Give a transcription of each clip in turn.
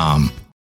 com.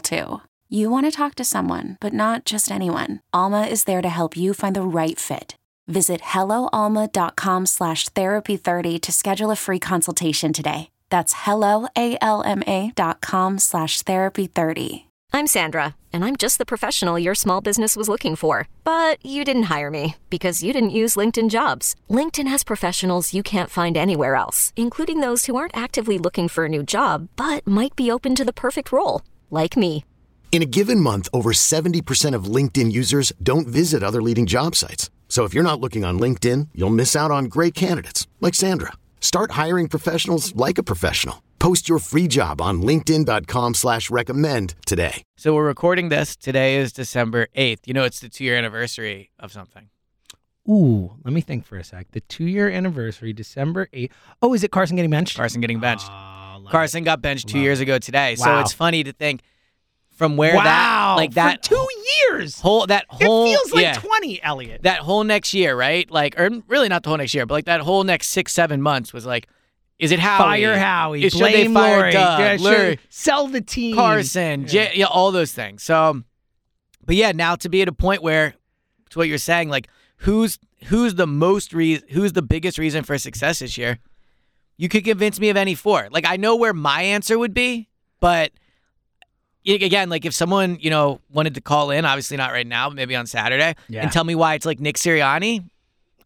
too. You want to talk to someone, but not just anyone. Alma is there to help you find the right fit. Visit helloalma.com slash therapy30 to schedule a free consultation today. That's helloalma.com slash therapy30. I'm Sandra, and I'm just the professional your small business was looking for. But you didn't hire me because you didn't use LinkedIn jobs. LinkedIn has professionals you can't find anywhere else, including those who aren't actively looking for a new job but might be open to the perfect role, like me. In a given month, over 70% of LinkedIn users don't visit other leading job sites. So if you're not looking on LinkedIn, you'll miss out on great candidates like Sandra. Start hiring professionals like a professional. Post your free job on linkedin.com slash recommend today. So we're recording this. Today is December 8th. You know, it's the two year anniversary of something. Ooh, let me think for a sec. The two year anniversary, December 8th. Oh, is it Carson getting benched? Carson getting benched. Love Carson got benched two years ago today. So Wow. it's funny to think from where wow. that, like that For two years. whole, that it whole, feels like yeah, 20, Elliot. that whole next year, right? Like, or really not the whole next year, but like that whole next six, seven months was like, is it Howie? Fire Howie. Is, should they blame fire Lurie. Doug, yeah. Lurie, Sell the team. Carson, J- yeah, all those things. So, um, but yeah, now to be at a point where, to what you're saying, like who's who's the most re- who's the biggest reason for success this year? You could convince me of any four. Like I know where my answer would be, but again, like if someone you know wanted to call in, obviously not right now, but maybe on Saturday, Yeah. and tell me why it's like Nick Sirianni,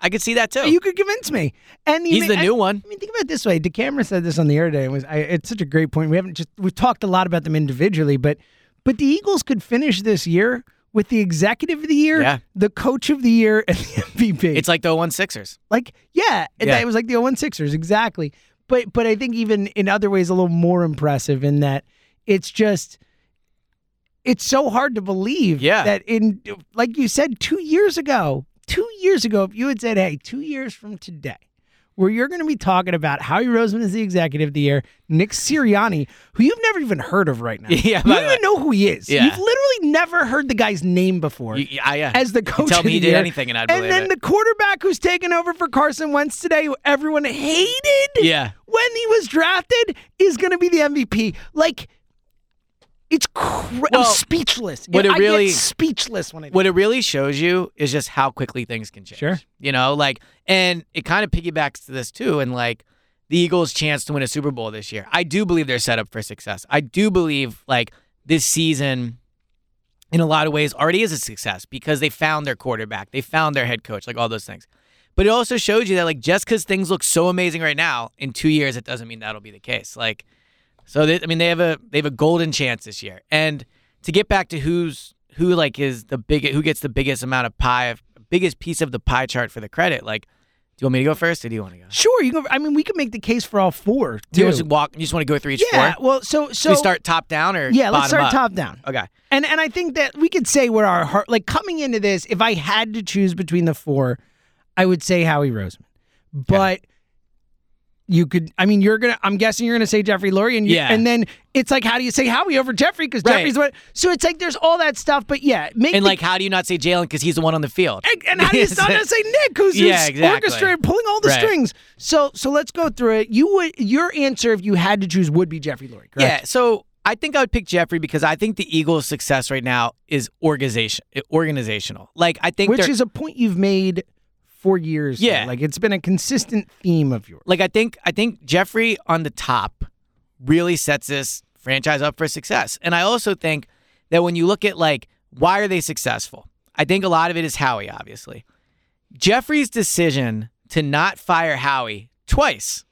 I could see that too. You could convince me. And He's may- the I- new one. I mean, think about it this way. DeCamara said this on the air today. It was I, it's such a great point. We haven't just we've talked a lot about them individually, but but the Eagles could finish this year with the executive of the year, Yeah. the coach of the year, and the MVP. It's like the 01 Sixers. Like, yeah, it, Yeah. it was like the 01 Sixers, exactly. But but I think even in other ways a little more impressive in that it's just it's so hard to believe Yeah. that in like you said two years ago, two years ago, if you had said, hey, two years from today, where you're going to be talking about Howie Roseman is the executive of the year, Nick Sirianni, who you've never even heard of right now. Yeah, you don't even know who he is. Yeah. You've literally never heard the guy's name before You, I, yeah. as the You coach. tell of me he did year. anything and I'd And believe then it. the quarterback who's taken over for Carson Wentz today, who everyone hated yeah. when he was drafted, is going to be the MVP. Like, it's cra- Well, I'm speechless. what it I really- get speechless when I. what it really shows you is just how quickly things can change. Sure. You know, like, and it kind of piggybacks to this too. And like the Eagles' chance to win a Super Bowl this year. I do believe they're set up for success. I do believe like this season, in a lot of ways, already is a success because they found their quarterback, they found their head coach, like all those things. But it also shows you that like just because things look so amazing right now, in two years, it doesn't mean that'll be the case. Like, so they, I mean, they have a they have a golden chance this year. And to get back to who's who like is the big who gets the biggest amount of pie, biggest piece of the pie chart for the credit. Like, do you want me to go first, or do you want to go? sure, you. Go, I mean, we can make the case for all four. Do you just walk? You just want to go through each yeah. four? Well, so So we start top down or Yeah, let's start up? top down. Okay. And and I think that we could say what our heart like coming into this, if I had to choose between the four, I would say Howie Roseman. But you could I mean you're gonna I'm guessing you're gonna say Jeffrey Lurie and you, Yeah. and then it's like how do you say Howie over Jeffrey? Because Right. Jeffrey's what so it's like there's all that stuff, but yeah, make And the- like, how do you not say Jalen because he's the one on the field? and, and how do you not say Nick, who's, Yeah, exactly. orchestrated pulling all the Right. strings? So so let's go through it. You would your answer if you had to choose would be Jeffrey Lurie, correct? Yeah. So I think I would pick Jeffrey because I think the Eagles' success right now is organization, organizational. Like I think Which is a point you've made for years. now. Yeah. like it's been a consistent theme of yours. like I think I think Jeffrey on the top really sets this franchise up for success. And I also think that when you look at like why are they successful, I think a lot of it is Howie, obviously. Jeffrey's decision to not fire Howie twice.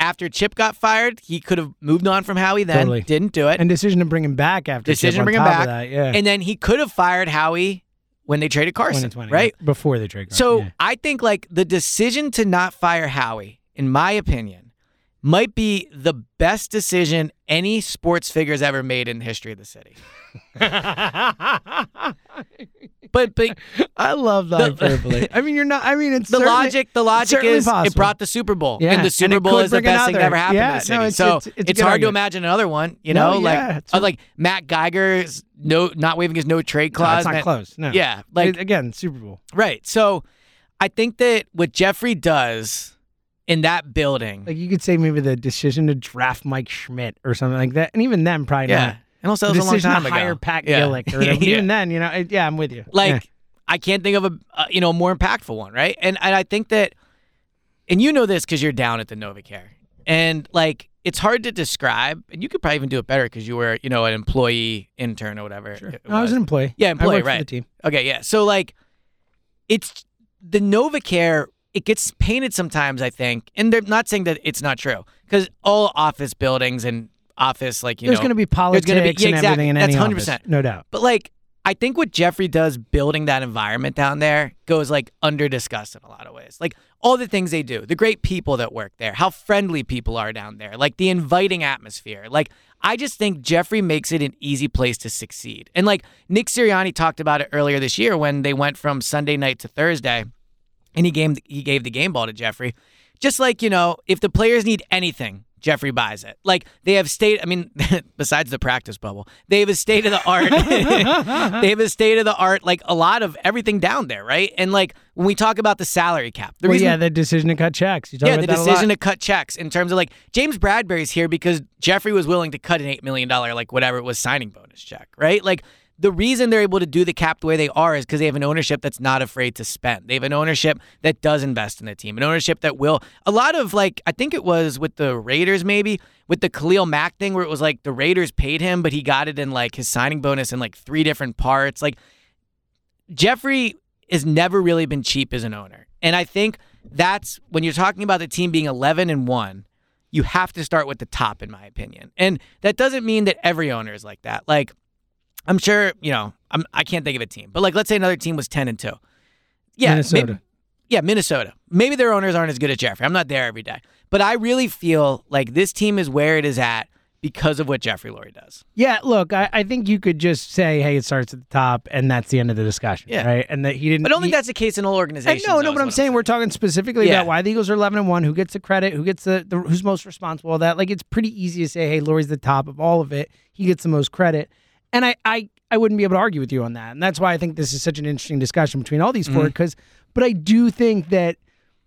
After Chip got fired, he could have moved on from Howie then, Totally. didn't do it. And decision to bring him back after decision Chip to bring him back. that, yeah. And then he could have fired Howie when they traded Carson, right? Before they trade. So yeah. I think like the decision to not fire Howie, in my opinion, might be the best decision any sports figure's ever made in the history of the city. but but I love The- hyperbole. I mean, you're not. I mean, it's the logic the logic is possible. it brought the Super Bowl. Yeah, And the Super it Bowl is the best thing that ever happened Yeah, in the city. no, it's- so it's- it's good hard to imagine another one, you No, know, yeah, like it's uh, like Matt Geiger's no not waiving his no trade No, clause. it's not close. No. Yeah, like It- again, Super Bowl. right. So I think that what Jeffrey does in that building, Like you could say maybe the decision to draft Mike Schmidt or something like that, and even then, probably yeah. not. And also, The was a long decision time to ago. hire Pat Yeah. Gillick or. Yeah. Even then, you know, it, yeah, I'm with you. like Yeah. I can't think of a uh, you know more impactful one, right? And and I think that, and you know this because you're down at the NovaCare, and like it's hard to describe, and you could probably even do it better because you were you know an employee intern or whatever. it No, I was an employee. Yeah, employee, right. The team. Okay, yeah. So like, it's the NovaCare. It gets painted sometimes, I think, and they're not saying that it's not true because all office buildings and office like you There's know going to be there's politics gonna be- yeah, exactly. everything in That's any 100%. office, no doubt. But like, I think what Jeffrey does building that environment down there goes like under discussed in a lot of ways. Like all the things they do, the great people that work there, how friendly people are down there, like the inviting atmosphere. Like I just think Jeffrey makes it an easy place to succeed. And like Nick Sirianni talked about it earlier this year when they went from Sunday night to Thursday, and he gave he gave the game ball to Jeffrey. Just like you know, if the players need anything, Jeffrey buys it. Like they have state. I mean, besides the practice bubble, they have a state of the art. they have a state of the art. Like a lot of everything down there, right? And like when we talk about the salary cap, the well, reason yeah, the decision to cut checks. You yeah, about the that a lot. decision to cut checks in terms of like James Bradberry's here because Jeffrey was willing to cut an eight million dollar like whatever it was signing bonus check, right? Like the reason they're able to do the cap the way they are is because they have an ownership that's not afraid to spend. They have an ownership that does invest in the team, an ownership that will. A lot of like I think it was with the Raiders maybe with the Khalil Mack thing where it was like the Raiders paid him, but he got it in like his signing bonus in like three different parts. Like Jeffrey has never really been cheap as an owner. And I think that's when you're talking about the team being 11 and 1, you have to start with the top in my opinion. And that doesn't mean that every owner is like that. Like I'm sure, you know, I'm I can't think of a team. But like let's say another team was 10 and 2. Yeah, Minnesota. maybe- yeah, Minnesota. Maybe their owners aren't as good as Jeffrey. I'm not there every day. But I really feel like this team is where it is at because of what Jeffrey Lurie does. Yeah, look, I, I think you could just say, hey, it starts at the top, and that's the end of the discussion, Yeah. right? And that he didn't. I don't he- think that's the case in all I organizations. no, no, but I'm what saying we're talking specifically Yeah. about why the Eagles are 11 and one, who gets the credit, who gets the, the who's most responsible. All that like it's pretty easy to say, hey, Lurie's the top of all of it. He gets the most credit, and I I I wouldn't be able to argue with you on that, and that's why I think this is such an interesting discussion between all these four. Mm. Because, but I do think that,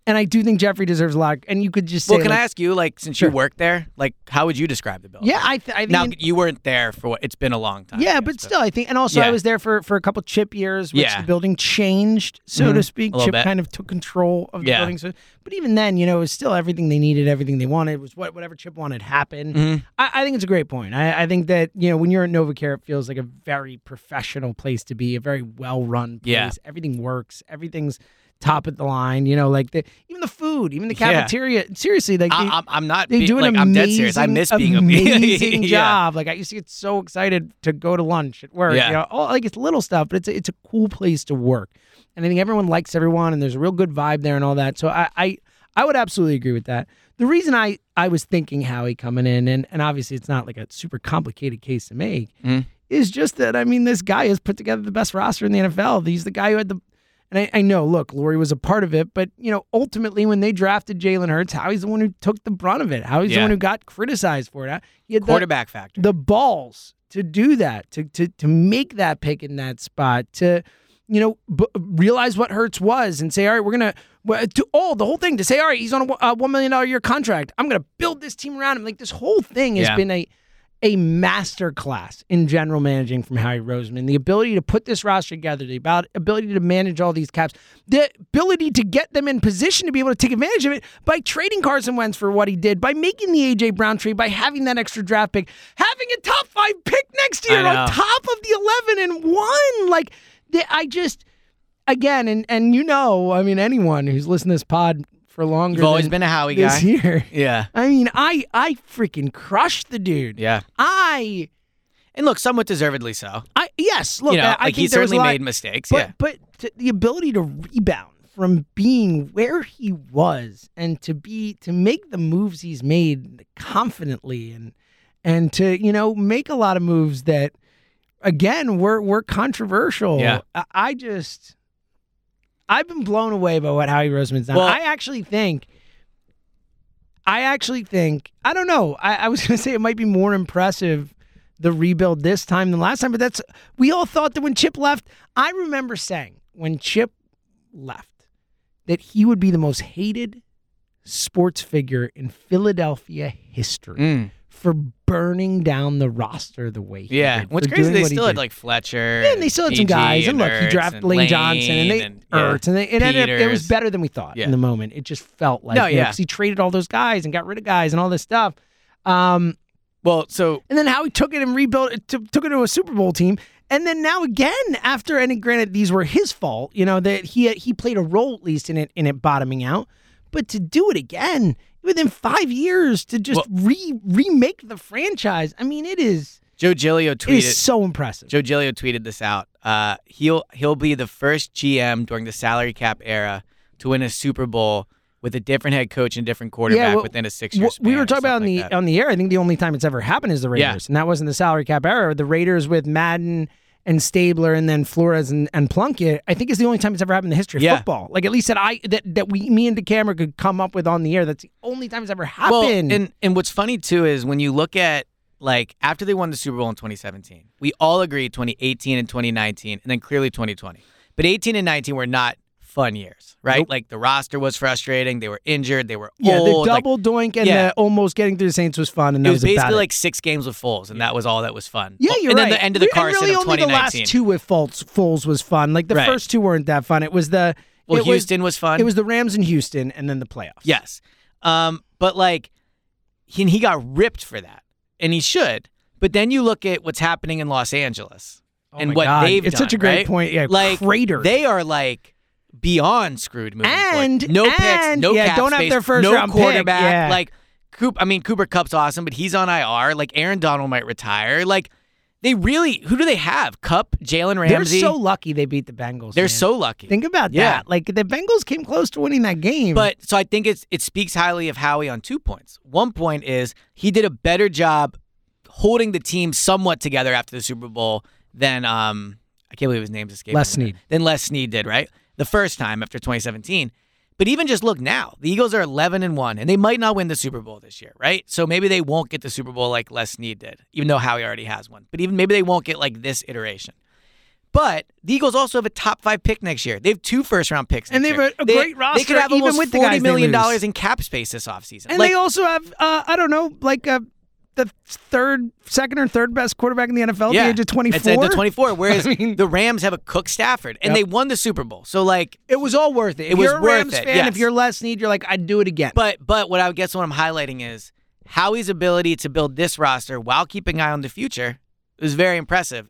and I do think Jeffrey deserves a lot. And you could just say, Well, can like, I ask you, like, since Sure. you worked there, like, how would you describe the building? Yeah, I, th- I think now you weren't there for what it's been a long time. Yeah, guess, but still, I think, and also Yeah. I was there for for a couple chip years, which Yeah. the building changed, so to Mhm. speak. Chip bit. kind of took control of the Yeah. building. So, but even then, you know, it was still everything they needed, everything they wanted. It was what whatever Chip wanted happened. Mhm. I, I think it's a great point. I, I think that you know when you're at NovaCare, it feels like a very professional place to be, a very well run place. Yeah. Everything works. Everything's top of the line. You know, like the even the food, even the Yeah. cafeteria. Seriously, like I, they, I'm, I'm not. they be- do an like, amazing, I'm dead serious. I miss being amazing Yeah. job. Like I used to get so excited to go to lunch at work. Yeah. You know, all, like it's little stuff, but it's a, it's a cool place to work, and I think everyone likes everyone, and there's a real good vibe there and all that. So I I, I would absolutely agree with that. The reason I I was thinking Howie coming in, and and obviously it's not like a super complicated case to make, Mhm. is just that I mean this guy has put together the best roster in the NFL. He's the guy who had the and I, I know, look, Lurie was a part of it, but you know, ultimately when they drafted Jalen Hurts, Howie's the one who took the brunt of it. Howie's the one who got criticized for it. He had the, Quarterback factor. the balls to do that, to to to make that pick in that spot, to you know b- realize what Hurts was and say, all right, we're gonna well, to all the whole thing to say, all right, he's on a uh, one million dollar year contract. I'm gonna build this team around him. Like this whole thing has Yeah. been a a master class in general managing from Howie Roseman. The ability to put this roster together, the about ability to manage all these caps, the ability to get them in position to be able to take advantage of it by trading Carson Wentz for what he did, by making the AJ Brown trade, by having that extra draft pick, having a top five pick next year on top of the eleven and one. Like I just again, and and you know, I mean, anyone who's listened to this pod for longer, You've always been a Howie this guy. year. Yeah. I mean, I I freaking crushed the dude. Yeah. I And look, somewhat deservedly so. I yes, look, you know, I, I like he certainly lot- made mistakes. But yeah. but to, the ability to rebound from being where he was and to be to make the moves he's made confidently and and to you know make a lot of moves that again were were controversial. Yeah. I, I just I've been blown away by what Howie Roseman's done. Well- I actually think. I actually think I don't know. I, I was going to say it might be more impressive the rebuild this time than last time, but that's we all thought that when Chip left. I remember saying when Chip left that he would be the most hated sports figure in Philadelphia history Mm. For burning down the roster the way he Yeah. did. What's crazy, doing they what still had did. like Fletcher. Yeah, and they still had some guys, and look, he drafted Lane Johnson and they and, yeah, Ertz, and they, it ended up, it was better than we thought Yeah. in the moment. It just felt like No, you know, he traded all those guys and got rid of guys and all this stuff. Um, Well, so and then how he took it and rebuilt it, to, took it to a Super Bowl team, and then now again after and granted these were his fault, you know that he he played a role at least in it in it bottoming out, but to do it again within five years to just re remake the franchise, I mean it is Joe Giglio it is tweeted. so impressive. Joe Giglio tweeted this out. Uh, he'll he'll be the first GM during the salary cap era to win a Super Bowl with a different head coach and different quarterback well, within a six year span. we were talking about on something the that. on the air. I think the only time it's ever happened is the Yeah. Raiders, and that wasn't the salary cap era. The Raiders with Madden and Stabler, and then Flores and, and Plunkett. I think is the only time it's ever happened in the history of Yeah. football. Like at least that I that that we me and DeCamara could come up with on the air. That's the only time it's ever happened. Well, and and what's funny too is when you look at like after they won the Super Bowl in 2017, we all agreed 2018 and 2019, and then clearly 2020. But 18 and 19 were not fun years, right? Nope. Like the roster was frustrating. They were injured. They were yeah, old. the like, double doink and yeah. the almost getting through the Saints was fun, and that it was was, basically like six games with Foles, and that was all that was fun. Yeah, you're and right. then the end of the and Carson really of only the last two with Foles, Foles was fun. Like the Right. first two weren't that fun. It was the well, it was- Houston was, fun. It was the Rams and Houston, and then the playoffs. Yes. Um, but like he, he got ripped for that. And he should. But then you look at what's happening in Los Angeles Oh and what God. they've done. It's done. such a great right? point. Yeah, like cratered. They are like beyond screwed moving And- forward. No picks, no yeah, cap don't have space, their first no round pick, quarterback. yeah. Like Coop I mean Cooper Kupp's awesome, but he's on IR. Like Aaron Donald might retire. Like they really who do they have? Cup, Jalen Ramsey. They're so lucky they beat the Bengals. They're man. so lucky. Think about Yeah. that. Like the Bengals came close to winning that game. But so I think it's it speaks highly of Howie on two points. One point is he did a better job holding the team somewhat together after the Super Bowl than um I can't believe his name's escaping. Les. Snead. Than Les Snead did, right? The first time after 2017. But even just look now, the Eagles are 11 and 1 and they might not win the Super Bowl this year, right? So maybe they won't get the Super Bowl like Les Snead did, even though Howie already has one. But even maybe they won't get like this iteration. But the Eagles also have a top five pick next year. They have two first round picks. And they have a- a They- great roster. They could have even with the forty million dollars in cap space this offseason. and like, they also have uh, I don't know, like uh, the third, second or third best quarterback in the NFL yeah, at the age of twenty It's at the twenty four. Whereas I mean- the Rams have a Cook Stafford, and Yep. they won the Super Bowl. So like, It was all worth it. It If was you're a worth Rams it, fan, yes. if you're Les Snead, you're like, I'd do it again. but but what I guess what I'm highlighting is Howie's ability to build this roster while keeping eye on the future is very impressive.